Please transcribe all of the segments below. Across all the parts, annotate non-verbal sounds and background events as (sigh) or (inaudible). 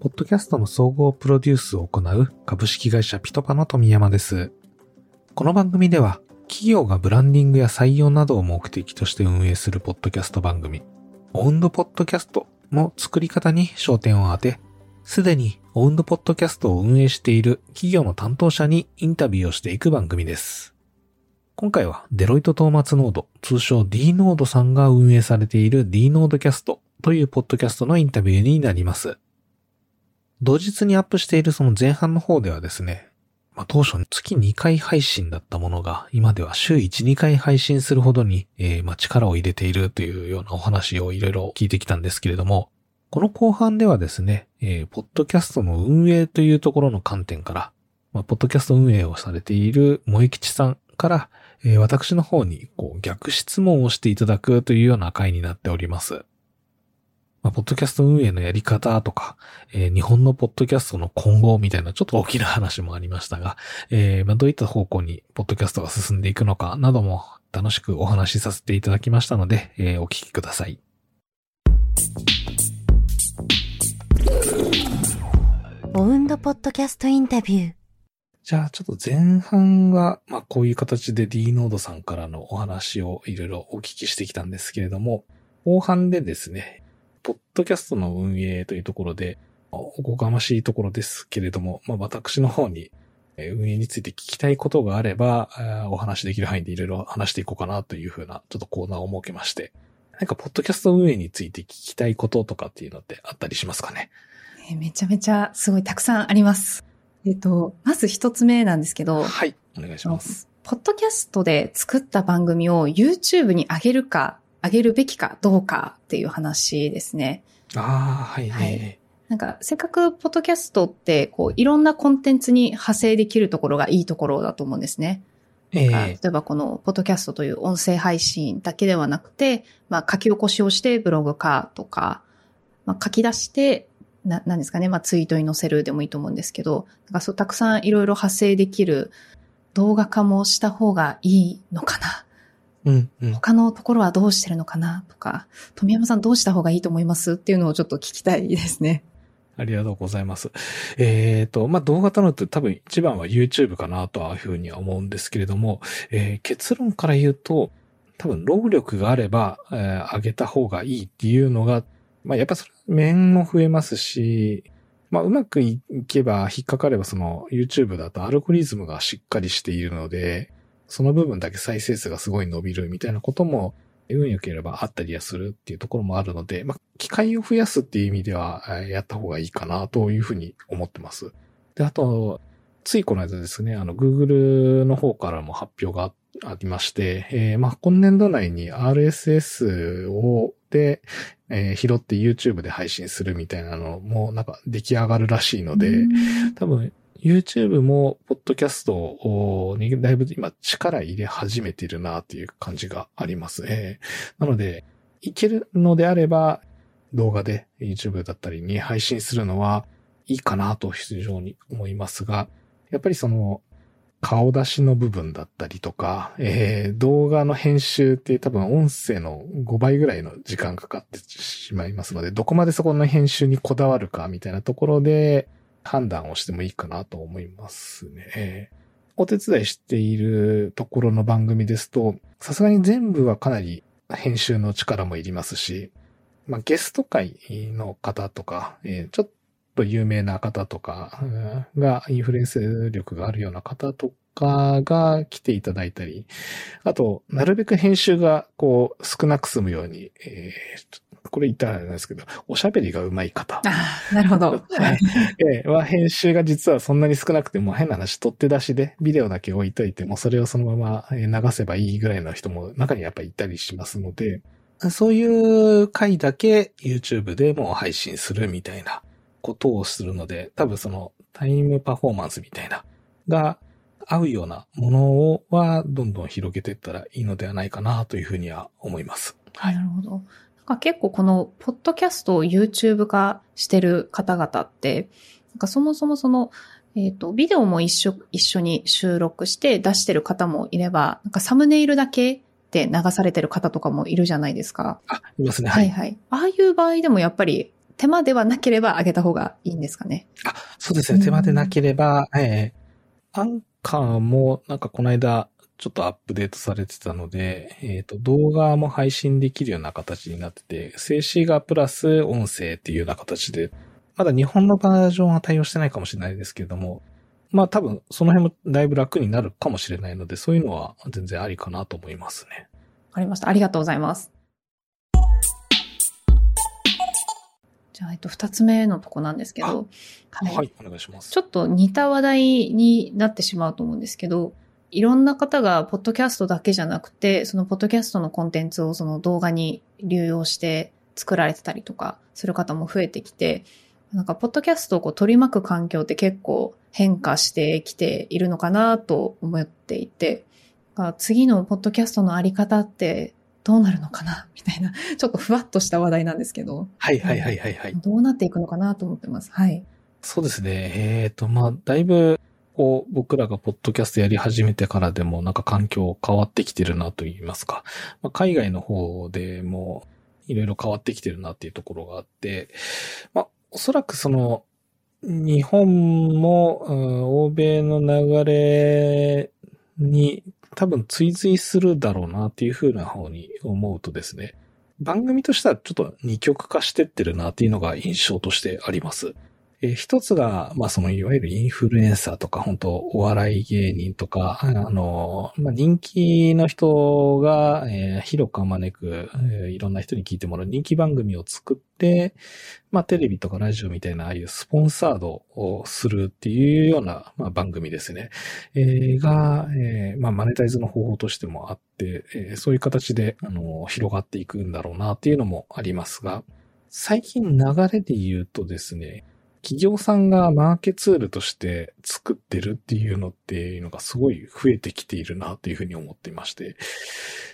ポッドキャストの総合プロデュースを行う株式会社ピトパの富山です。この番組では、企業がブランディングや採用などを目的として運営するポッドキャスト番組、オウンドポッドキャストの作り方に焦点を当て、すでにオウンドポッドキャストを運営している企業の担当者にインタビューをしていく番組です。今回はデロイトトーマツノード、通称 D ノードさんが運営されている D ノードキャストというポッドキャストのインタビューになります。同日にアップしているその前半の方ではですね、まあ、当初月2回配信だったものが、今では週1、2回配信するほどに、えーま、力を入れているというようなお話をいろいろ聞いてきたんですけれども、この後半ではですね、えーポッドキャストの運営というところの観点から、まあ、ポッドキャスト運営をされている萌吉さんから、えー私の方にこう逆質問をしていただくというような回になっております。まあ、ポッドキャスト運営のやり方とか、えー日本のポッドキャストの今後みたいなちょっと大きな話もありましたが、えーまあ、どういった方向にポッドキャストが進んでいくのかなども楽しくお話しさせていただきましたので、えーお聞きください。オウンドポッドキャストインタビュー。じゃあちょっと前半は、まあこういう形で D ノードさんからのお話をいろいろお聞きしてきたんですけれども、後半でですね、ポッドキャストの運営というところで、おこがましいところですけれども、まあ私の方にえー運営について聞きたいことがあれば、お話しできる範囲でいろいろ話していこうかなというふうなちょっとコーナーを設けまして、なんかポッドキャスト運営について聞きたいこととかっていうのってあったりしますかね？えーめちゃめちゃすごいたくさんあります。えっと、まず一つ目なんですけど、はい、お願いします。ポッドキャストで作った番組を YouTube に上げるか、上げるべきかどうかっていう話ですね。ああ、はい、はいなんか、せっかくポッドキャストって、こう、いろんなコンテンツに派生できるところがいいところだと思うんですね。ええ例えばこの、ポッドキャストという音声配信だけではなくて、まあ、書き起こしをしてブログ化とか、まあ、書き出して、な、なんですかね、まあ、ツイートに載せるでもいいと思うんですけど、なんかそう、たくさんいろいろ派生できる動画化もした方がいいのかなうん、うん。他のところはどうしてるのかなとか、富山さんどうした方がいいと思いますっていうのをちょっと聞きたいですね。ありがとうございます。えっ、と、まあ、動画となると多分一番は YouTube かなとはいうふうには思うんですけれども、えー結論から言うと、多分労力があれば、えー上げた方がいいっていうのが、まあ、やっぱそれ面も増えますし、まあ、うまくいけば引っかかればその YouTube だとアルゴリズムがしっかりしているので、その部分だけ再生数がすごい伸びるみたいなことも運良ければあったりはするっていうところもあるので、まあ、機会を増やすっていう意味では、えーやった方がいいかなというふうに思ってます。で、あと、ついこの間ですね、あの、Google の方からも発表がありまして、えーまあ、今年度内に RSS を、で、えー拾って YouTube で配信するみたいなのもなんか出来上がるらしいので、うん多分 YouTube もポッドキャストをにだいぶ今力入れ始めているなっていう感じがあります。えーなので、いけるのであれば動画で YouTube だったりに配信するのはいいかなと非常に思いますが、やっぱりその顔出しの部分だったりとか、えー動画の編集って多分音声の5倍ぐらいの時間かかってしまいますので、どこまでそこの編集にこだわるかみたいなところで判断をしてもいいかなと思いますね。お手伝いしているところの番組ですと、さすがに全部はかなり編集の力もいりますし、まあ、ゲスト会の方とか、えーちょっと有名な方とかが、インフルエンス力があるような方とかが来ていただいたり、あと、なるべく編集がこう少なく済むように、えーこれ言ったらあれなんですけど、おしゃべりが上手い方。ああ、なるほど。(laughs) はい。ええは編集が実はそんなに少なくても変な話、取って出しでビデオだけ置いといてもそれをそのままえー流せばいいぐらいの人も中にやっぱりいたりしますので、そういう回だけ YouTube でも配信するみたいなことをするので、多分そのタイムパフォーマンスみたいなが合うようなものをはどんどん広げていったらいいのではないかなというふうには思います。はいなるほど。なんか結構この、ポッドキャストを YouTube 化してる方々って、なんかそもそもその、えっ、と、ビデオも一緒、一緒に収録して出してる方もいれば、なんかサムネイルだけで流されてる方とかもいるじゃないですか。あ、いますね。はいはい。ああいう場合でもやっぱり手間ではなければ上げた方がいいんですかね。あ、そうですね。手間でなければ、ええアンカもなんかこの間ちょっとアップデートされてたので、えっ、と、動画も配信できるような形になってて、静止画プラス音声っていうような形で、まだ日本のバージョンは対応してないかもしれないですけれども、まあ多分その辺もだいぶ楽になるかもしれないので、そういうのは全然ありかなと思いますね。わかりました。ありがとうございます。じゃあ、えっと、二つ目のとこなんですけど、はいはい、お願いします。ちょっと似た話題になってしまうと思うんですけど、いろんな方がポッドキャストだけじゃなくて、そのポッドキャストのコンテンツをその動画に流用して作られてたりとかする方も増えてきて、なんかポッドキャストをこう取り巻く環境って結構変化してきているのかなと思っていて、次のポッドキャストのあり方ってどうなるのかな？みたいな、ちょっとふわっとした話題なんですけど。はいはいはいはいはい。どうなっていくのかなと思ってます。はい。そうですね。えっ、と、まあ、だいぶ、こう、僕らがポッドキャストやり始めてからでも、なんか環境変わってきてるなと言いますか。まあ、海外の方でも、いろいろ変わってきてるなっていうところがあって、まあ、おそらくその、日本も、うん欧米の流れに多分追随するだろうなっていう風な方に思うとですね、番組としてはちょっと二極化してってるなっていうのが印象としてあります。えー一つが、まあそのいわゆるインフルエンサーとか、本当お笑い芸人とか、あの、まあ人気の人が、えー広く招く、えーいろんな人に聞いてもらう人気番組を作って、まあテレビとかラジオみたいなああいうスポンサードをするっていうような、まあ、番組ですね。えーが、えーまあマネタイズの方法としてもあって、えーそういう形で、あの、広がっていくんだろうなっていうのもありますが、最近流れで言うとですね、企業さんがマーケツールとして作ってるっていうのっていうのがすごい増えてきているなというふうに思っていまして。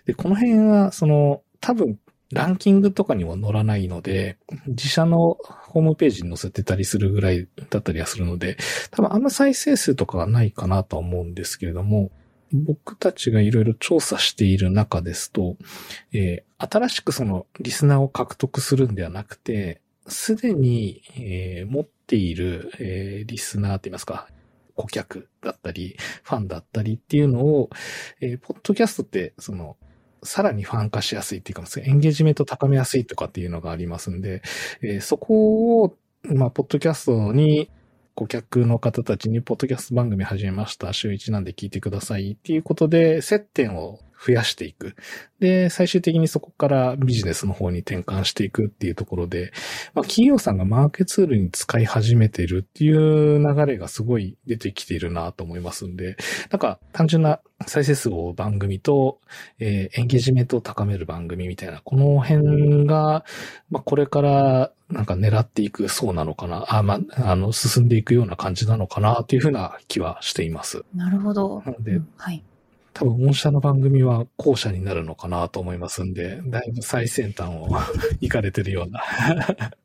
で、この辺は、その、多分、ランキングとかには載らないので、自社のホームページに載せてたりするぐらいだったりはするので、多分あんま再生数とかはないかなとは思うんですけれども、僕たちがいろいろ調査している中ですと、えー新しくそのリスナーを獲得するんではなくて、すでに、えー持っている、えーリスナーって言いますか、顧客だったり、ファンだったりっていうのを、えーポッドキャストって、その、さらにファン化しやすいっていうか、エンゲージメント高めやすいとかっていうのがありますんで、えーそこを、まあ、ポッドキャストに、顧客の方たちに、ポッドキャスト番組始めました。週1なんで聞いてくださいっていうことで、接点を増やしていく。で、最終的にそこからビジネスの方に転換していくっていうところで、まあ、企業さんがマーケツールに使い始めているっていう流れがすごい出てきているなと思いますんで、なんか単純な再生数を番組と、えーエンゲージメントを高める番組みたいな、この辺が、まあ、これからなんか狙っていくそうなのかな、あ、まあ、あの、進んでいくような感じなのかなっていうふうな気はしています。なるほど。なのでうんはい。多分、御社の番組は後者になるのかなと思いますんで、だいぶ最先端を (laughs) 行かれてるような (laughs)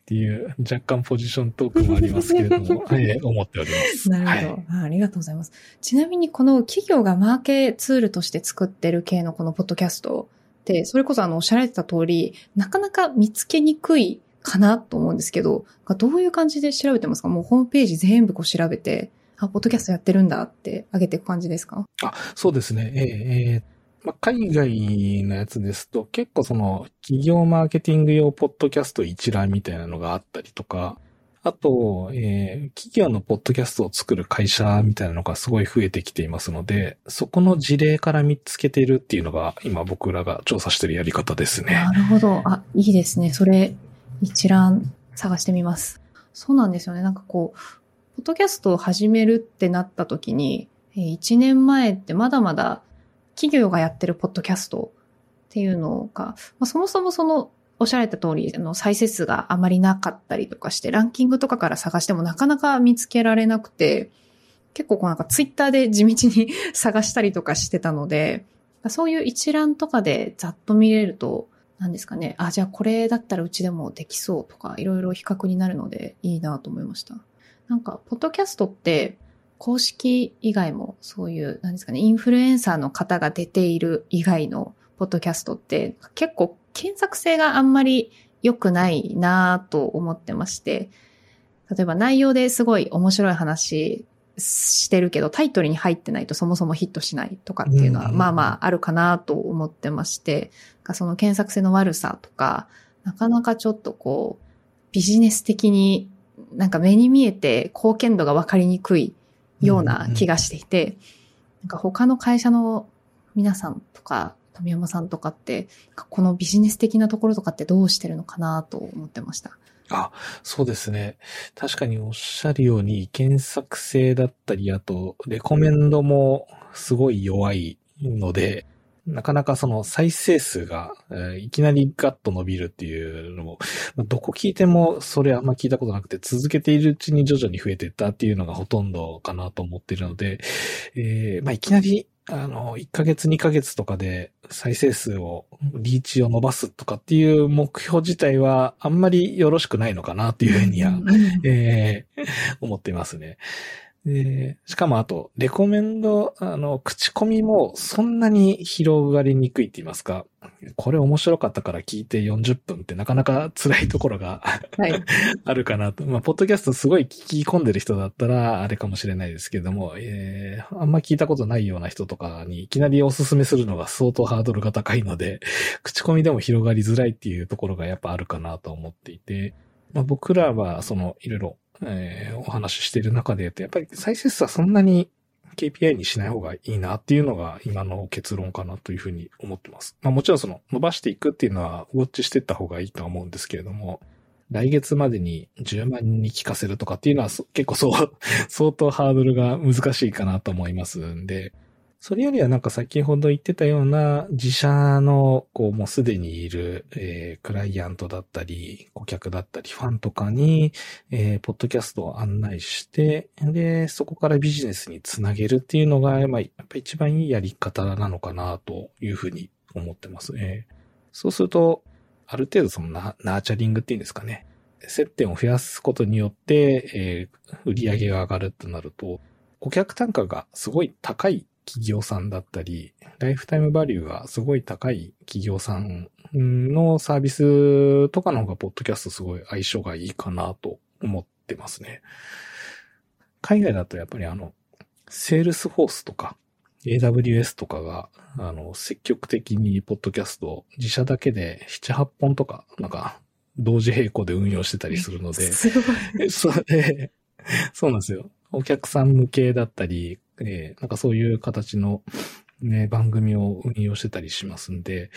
っていう若干ポジショントークもありますけれども、(laughs) えー思っております。なるほど、はいあ。ありがとうございます。ちなみにこの企業がマーケツールとして作ってる系のこのポッドキャストって、それこそあのおっしゃられてた通り、なかなか見つけにくいかなと思うんですけど、どういう感じで調べてますか？もうホームページ全部こう調べて、あ、ポッドキャストやってるんだって上げていく感じですか？あ、そうですね。えーえーまあ、海外のやつですと結構その企業マーケティング用ポッドキャスト一覧みたいなのがあったりとか、あと、えー企業のポッドキャストを作る会社みたいなのがすごい増えてきていますので、そこの事例から見つけているっていうのが今僕らが調査しているやり方ですね。なるほど。あ、いいですね。それ、一覧探してみます。そうなんですよね。なんかこう、ポッドキャストを始めるってなった時に、1年前ってまだまだ企業がやってるポッドキャストっていうのが、まあ、そもそもその、おっしゃられた通り、あの、再生数があまりなかったりとかして、ランキングとかから探してもなかなか見つけられなくて、結構こうなんかツイッターで地道に (laughs) 探したりとかしてたので、そういう一覧とかでざっと見れると、なんですかね。あ、じゃあこれだったらうちでもできそうとか、いろいろ比較になるのでいいなと思いました。なんか、ポッドキャストって、公式以外もそういう、なんですかね、インフルエンサーの方が出ている以外のポッドキャストって、結構検索性があんまり良くないなと思ってまして、例えば内容ですごい面白い話してるけど、タイトルに入ってないとそもそもヒットしないとかっていうのは、うん。まあまああるかなと思ってまして、その検索性の悪さとか、なかなかちょっとこう、ビジネス的になんか目に見えて貢献度が分かりにくいような気がしていて、なんか他の会社の皆さんとか、富山さんとかって、このビジネス的なところとかってどうしてるのかなと思ってました。あ、そうですね。確かにおっしゃるように、検索性だったり、あと、レコメンドもすごい弱いので、なかなかその再生数が、えーいきなりガッと伸びるっていうのも、まあどこ聞いてもそれあんま聞いたことなくて、続けているうちに徐々に増えていったっていうのがほとんどかなと思っているので、えーまあいきなり、あの、1ヶ月2ヶ月とかで再生数を、リーチを伸ばすとかっていう目標自体はあんまりよろしくないのかなっていうふうには、えー思っていますね。で、しかもあと、レコメンド、あの、口コミもそんなに広がりにくいって言いますか、これ面白かったから聞いて40分ってなかなか辛いところがはい。(laughs) あるかなと。まあ、ポッドキャストすごい聞き込んでる人だったら、あれかもしれないですけども、えー、あんま聞いたことないような人とかにいきなりおすすめするのが相当ハードルが高いので、(laughs) 口コミでも広がりづらいっていうところがやっぱあるかなと思っていて、まあ、僕らは、その、いろいろ、えーお話ししている中で言うと、やっぱり再生数はそんなに KPI にしない方がいいなっていうのが今の結論かなというふうに思ってます。まあもちろんその伸ばしていくっていうのはウォッチしていった方がいいとは思うんですけれども、来月までに10万人に聞かせるとかっていうのは結構そう、相当ハードルが難しいかなと思いますんで、それよりはなんか先ほど言ってたような自社のこうもうすでにいる、えークライアントだったり、顧客だったり、ファンとかに、えーポッドキャストを案内して、で、そこからビジネスにつなげるっていうのが、まあ、やっぱ一番いいやり方なのかなというふうに思ってますね。そうすると、ある程度そのナーチャリングっていうんですかね。接点を増やすことによって、えー売り上げが上がるとなると、顧客単価がすごい高い企業さんだったり、ライフタイムバリューがすごい高い企業さんのサービスとかの方が、ポッドキャストすごい相性がいいかなと思ってますね。海外だとやっぱりあの、セールスフォースとか、AWS とかが、あの、積極的にポッドキャストを自社だけで7、8本とか、なんか、同時並行で運用してたりするので、すごい。(laughs) そう、えーそうなんですよ。お客さん向けだったり、えーなんかそういう形の、ね、番組を運用してたりしますんで、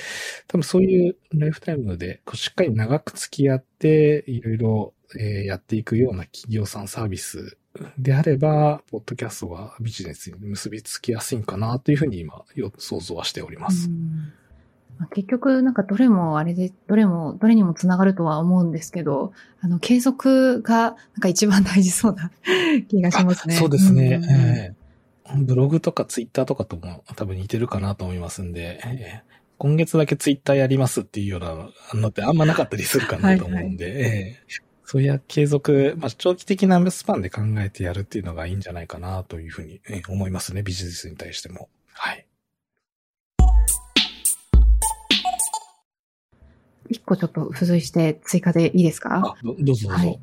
多分そういうライフタイムでこうしっかり長く付き合って、いろいろ、えーやっていくような企業さんサービスであれば、ポッドキャストがビジネスに結びつきやすいんかなというふうに今、よ想像はしております。うんまあ結局、なんかどれもあれで、どれも、どれにもつながるとは思うんですけど、あの、継続が、なんか一番大事そうな (laughs) 気がしますね。あそうですね。んええブログとかツイッターとかとも多分似てるかなと思いますんで、ええ今月だけツイッターやりますっていうようなのってあんまなかったりするかなと思うんで、ええそういう継続、まあ、長期的なスパンで考えてやるっていうのがいいんじゃないかなというふうにええ思いますね。ビジネスに対しても。はい。一個ちょっと付随して追加でいいですか？どうぞどうぞ。はい。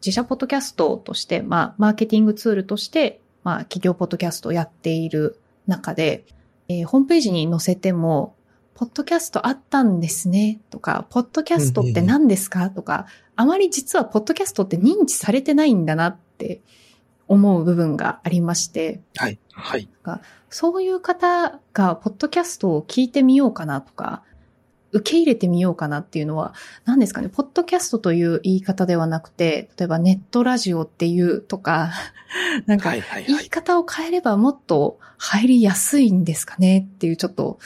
自社ポッドキャストとして、まあ、マーケティングツールとして、まあ、企業ポッドキャストをやっている中で、えーホームページに載せても、ポッドキャストあったんですねとか、ポッドキャストって何ですかとか、あまり実はポッドキャストって認知されてないんだなって思う部分がありまして、はい。はい。そういう方が、ポッドキャストを聞いてみようかなとか、受け入れてみようかなっていうのは、何ですかね、ポッドキャストという言い方ではなくて、例えばネットラジオっていうとか、(laughs) なんか。言い方を変えればもっと入りやすいんですかねっていうちょっと、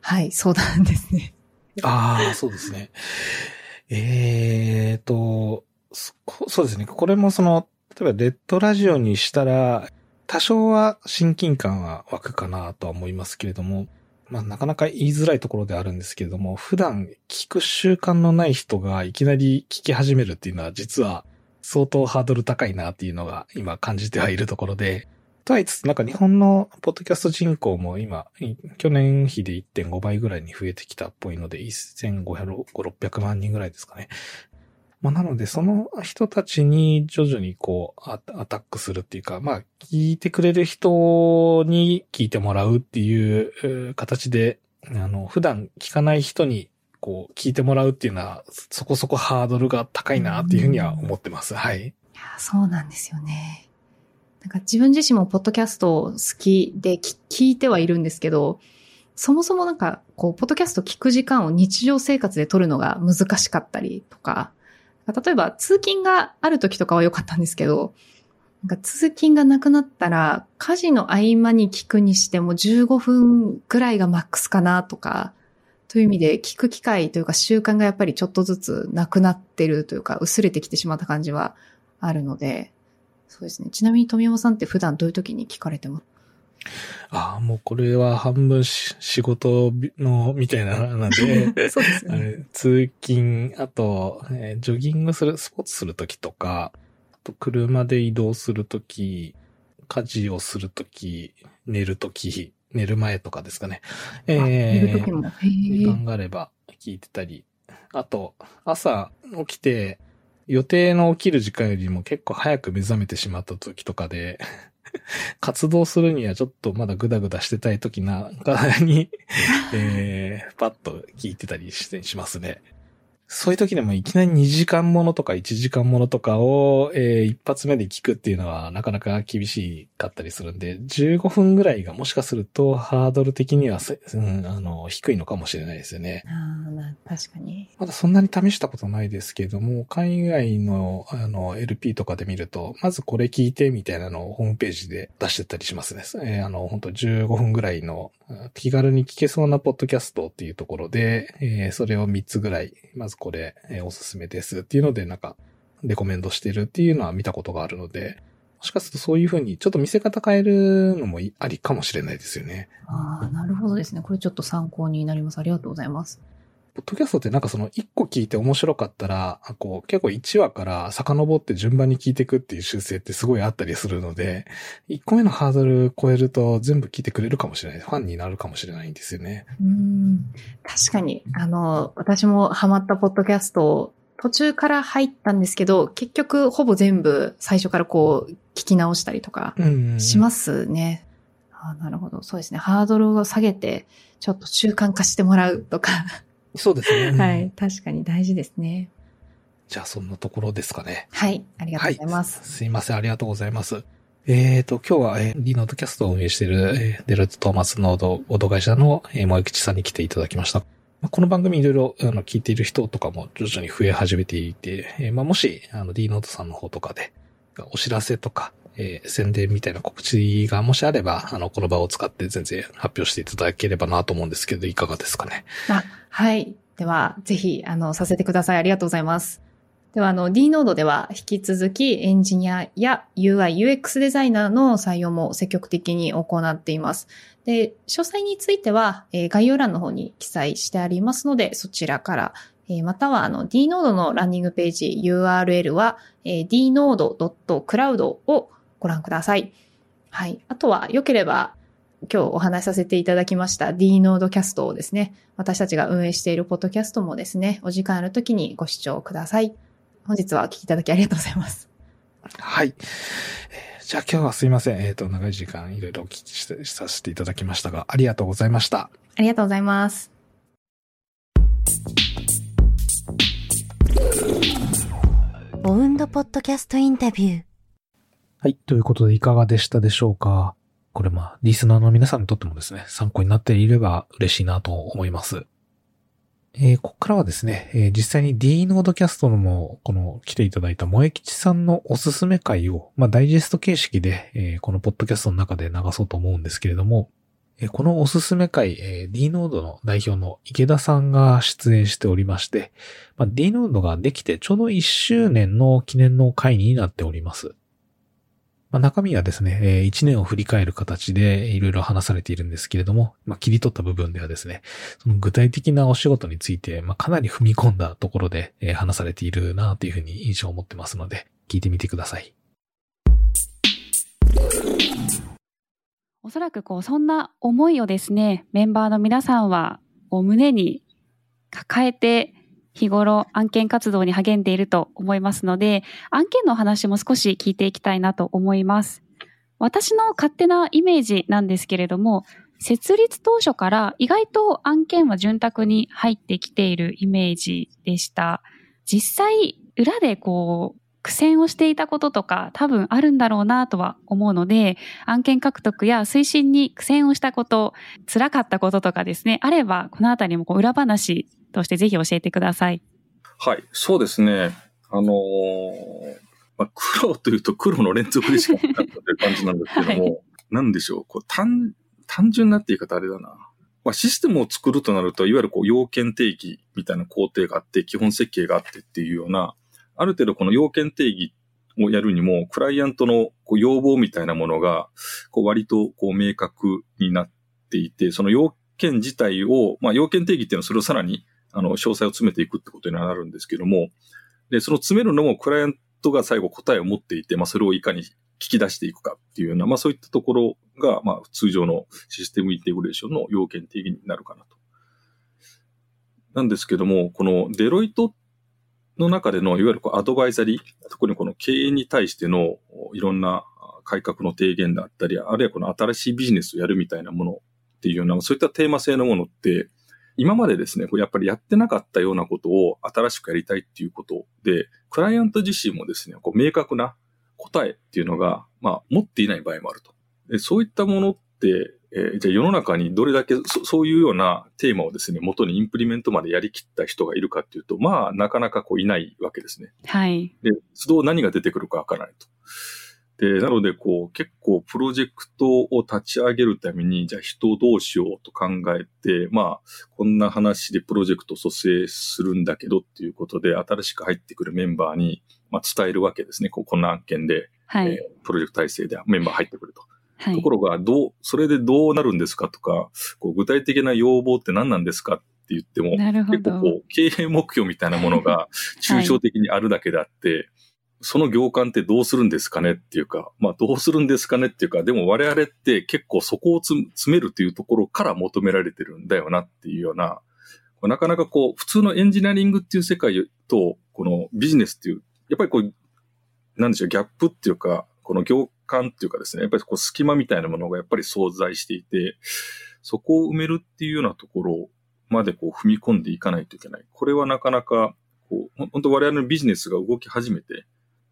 はい、相談ですね。ああ、そうですね。えーと、そそうですね。これもその、例えばレッドラジオにしたら、多少は親近感は湧くかなとは思いますけれども、まあなかなか言いづらいところであるんですけれども、普段聞く習慣のない人がいきなり聞き始めるっていうのは実は相当ハードル高いなっていうのが今感じてはいるところで、とはいつつ、なんか日本のポッドキャスト人口も今、去年比で1.5倍ぐらいに増えてきたっぽいので、1500、600万人ぐらいですかね。まあ、なので、その人たちに徐々にこうア、タックするっていうか、まあ、聞いてくれる人に聞いてもらうっていう形で、あの、普段聞かない人にこう、聞いてもらうっていうのは、そこそこハードルが高いなっていうふうには思ってます。はい。いや、そうなんですよね。なんか自分自身もポッドキャスト好きで聞いてはいるんですけど、そもそもなんか、こう、ポッドキャスト聞く時間を日常生活で取るのが難しかったりとか、例えば通勤がある時とかは良かったんですけど、なんか通勤がなくなったら、家事の合間に聞くにしても15分くらいがマックスかなとか、という意味で聞く機会というか習慣がやっぱりちょっとずつなくなってるというか、薄れてきてしまった感じはあるので、そうですね。ちなみに富山さんって普段どういう時に聞かれてます？ああ、もうこれは半分仕事のみたいな、なんで、(laughs) そうですね。通勤、あと、えー、ジョギングする、スポーツするときとか、あと車で移動するとき、家事をするとき、寝るとき、寝る前とかですかね。えー、寝るときも。時間があれば聞いてたり、あと、朝起きて、予定の起きる時間よりも結構早く目覚めてしまった時とかで、(laughs) 活動するにはちょっとまだグダグダしてたい時なんかに (laughs) えー、パッと聞いてたりしてしますね。そういう時でもいきなり2時間ものとか1時間ものとかを、えー、一発目で聞くっていうのはなかなか厳しかったりするんで、15分ぐらいがもしかするとハードル的には、うん、あの、低いのかもしれないですよね。ああ、確かに。まだそんなに試したことないですけども、海外のあの LP とかで見ると、まずこれ聞いてみたいなのをホームページで出してたりしますね。えー、あの、本当15分ぐらいの気軽に聞けそうなポッドキャストっていうところで、えー、それを3つぐらい、まずこれ、えー、おすすめですっていうので、なんか、レコメンドしてるっていうのは見たことがあるので、もしかするとそういうふうにちょっと見せ方変えるのもありかもしれないですよね。ああ、なるほどですね。これちょっと参考になります。ありがとうございます。ポッドキャストってなんかその一個聞いて面白かったら、こう結構1話から遡って順番に聞いていくっていう習性ってすごいあったりするので、1個目のハードル超えると全部聞いてくれるかもしれない。ファンになるかもしれないんですよね。うん。確かに、あの、私もハマったポッドキャスト途中から入ったんですけど、結局ほぼ全部最初からこう聞き直したりとかしますね。あなるほど。そうですね。ハードルを下げて、ちょっと習慣化してもらうとかそうですね。はい。確かに大事ですね。じゃあそんなところですかね。はい。ありがとうございます。はい、すいません。ありがとうございます。えっ、ー、と、今日は、えー、 D ノードキャストを運営している、えー、デロイトトーマツノード合同会社の、えー、もえきちさんに来ていただきました。この番組いろいろ、あの、聞いている人とかも徐々に増え始めていて、えー、まあ、もし、あの、D ノートさんの方とかで、お知らせとか、えー、宣伝みたいな告知がもしあれば、あの、この場を使って全然発表していただければなと思うんですけど、いかがですかね？あ、はい。では、ぜひ、あの、させてください。ありがとうございます。では、あの、D ノードでは引き続きエンジニアや UI、UX デザイナーの採用も積極的に行っています。で、詳細については、えー、概要欄の方に記載してありますので、そちらから、えー、または、あの、D ノードのランニングページ URL は、えー、dnode.cloud をご覧ください。はい。あとは、良ければ、今日お話しさせていただきました D ノードキャストをですね、私たちが運営しているポッドキャストもですね、お時間ある時にご視聴ください。本日はお聞きいただきありがとうございます。はい。えー、じゃあ今日はすいません。えっ、ー、と、長い時間いろいろお聞きさせていただきましたが、ありがとうございました。ありがとうございます。オウンドポッドキャストインタビュー。はい。ということで、いかがでしたでしょうか？これまあ、リスナーの皆さんにとってもですね、参考になっていれば嬉しいなと思います。えー、ここからはですね、えー、実際に D ノードキャストのも、この来ていただいた萌吉さんのおすすめ会を、まあ、ダイジェスト形式で、えー、このポッドキャストの中で流そうと思うんですけれども、えこのおすすめ会、え D ノードの代表の池田さんが出演しておりまして、まあ、D ノードができてちょうど1周年の記念の会になっております。まあ、中身はですね、えー、1年を振り返る形でいろいろ話されているんですけれども、まあ、切り取った部分ではですね、その具体的なお仕事について、まあ、かなり踏み込んだところで、えー、話されているなというふうに印象を持ってますので、聞いてみてください。おそらくこうそんな思いをですね、メンバーの皆さんはこう胸に抱えて日頃案件活動に励んでいると思いますので、案件の話も少し聞いていきたいなと思います。私の勝手なイメージなんですけれども、設立当初から意外と案件は潤沢に入ってきているイメージでした。実際、裏でこう、苦戦をしていたこととか多分あるんだろうなとは思うので、案件獲得や推進に苦戦をしたこと、辛かったこととかですね、あれば、このあたりもこう裏話としてぜひ教えてください。はい、そうですね。あのー、まあ、苦労というと苦労の連続でしかなかったという感じなんですけども、(laughs) はい、なんでしょう、こう単、単純なって言い方あれだな。まあ、システムを作るとなると、いわゆるこう要件定義みたいな工程があって、基本設計があってっていうような、ある程度この要件定義をやるにも、クライアントのこう要望みたいなものが、こう割とこう明確になっていて、その要件自体を、まあ要件定義っていうのはそれをさらに、あの、詳細を詰めていくってことになるんですけども、で、その詰めるのもクライアントが最後答えを持っていて、まあそれをいかに聞き出していくかっていうような、まあそういったところが、まあ通常のシステムインテグレーションの要件定義になるかなと。なんですけども、このデロイトっの中での、いわゆるアドバイザリー、特にこの経営に対してのいろんな改革の提言だったり、あるいはこの新しいビジネスをやるみたいなものっていうような、そういったテーマ性のものって、今までですね、やっぱりやってなかったようなことを新しくやりたいっていうことで、クライアント自身もですね、こう明確な答えっていうのが、まあ、持っていない場合もあると。そういったものって、えー、じゃあ世の中にどれだけそそういうようなテーマをですね、元にインプリメントまでやりきった人がいるかっていうと、まあ、なかなかこういないわけですね。はい。で、都度何が出てくるかわからないと。で、なので、こう、結構プロジェクトを立ち上げるために、じゃあ人をどうしようと考えて、まあ、こんな話でプロジェクトを蘇生するんだけどっていうことで、新しく入ってくるメンバーに、まあ、伝えるわけですね。ここんな案件で、はい、えー、プロジェクト体制でメンバー入ってくると。はい、ところが、どう、それでどうなるんですかとか、こう具体的な要望って何なんですかって言っても、結構こう、経営目標みたいなものが抽象的にあるだけであって、はい、その行間ってどうするんですかねっていうか、まあどうするんですかねっていうか、でも我々って結構そこを詰めるというところから求められてるんだよなっていうような、なかなかこう、普通のエンジニアリングっていう世界と、このビジネスっていう、やっぱりこう、なんでしょう、ギャップっていうか、この業間っていうかですね、やっぱりこう隙間みたいなものがやっぱり存在していて、そこを埋めるっていうようなところまでこう踏み込んでいかないといけない。これはなかなか、こう、本当我々のビジネスが動き始めて、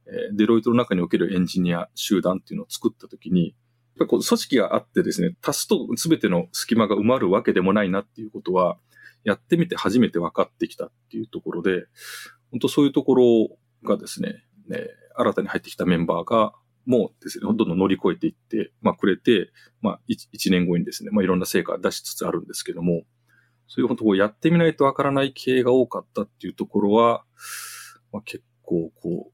え、デロイトの中におけるエンジニア集団っていうのを作ったときに、やっぱこう組織があってですね、足すと全ての隙間が埋まるわけでもないなっていうことは、やってみて初めて分かってきたっていうところで、本当そういうところがですね、ね新たに入ってきたメンバーが、もうですね、どんどん乗り越えていって、まあ、くれて、まあ1、1年後にですね、まあ、いろんな成果を出しつつあるんですけども、そういう本当こうやってみないとわからない経営が多かったっていうところは、まあ、結構こう、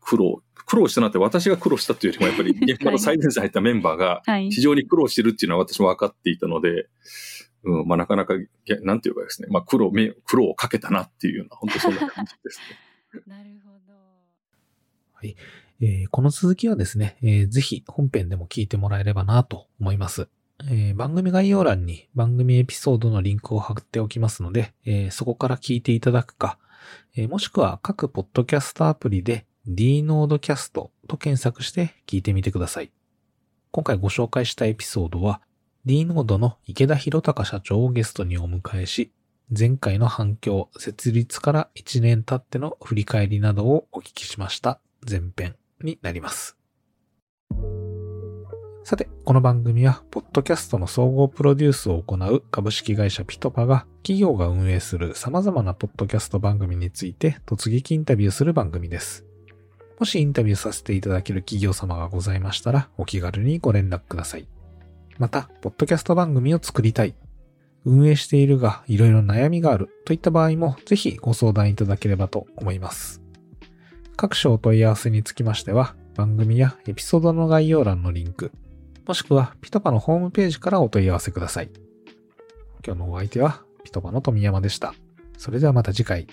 苦労、苦労したなって私が苦労したっていうよりも、やっぱり (laughs) 現場の最前線入ったメンバーが非常に苦労してるっていうのは私も分かっていたので、うん、まあなかなか、なんていうかですね、まあ苦労、苦労をかけたなっていうような、本当そんな感じですね。(laughs) なるほど。はい。えー、この続きはですね、えー、ぜひ本編でも聞いてもらえればなと思います。えー、番組概要欄に番組エピソードのリンクを貼っておきますので、えー、そこから聞いていただくか、えー、もしくは各ポッドキャストアプリで dnodecast と検索して聞いてみてください。今回ご紹介したエピソードは dnode の池田博隆社長をゲストにお迎えし、前回の反響、設立から1年経っての振り返りなどをお聞きしました前編になります。さて、この番組は、ポッドキャストの総合プロデュースを行う株式会社ピトパが、企業が運営する様々なポッドキャスト番組について突撃インタビューする番組です。もしインタビューさせていただける企業様がございましたら、お気軽にご連絡ください。また、ポッドキャスト番組を作りたい、運営しているがいろいろ悩みがあるといった場合も、ぜひご相談いただければと思います。各種お問い合わせにつきましては、番組やエピソードの概要欄のリンク、もしくはピトパのホームページからお問い合わせください。今日のお相手はピトパの富山でした。それではまた次回。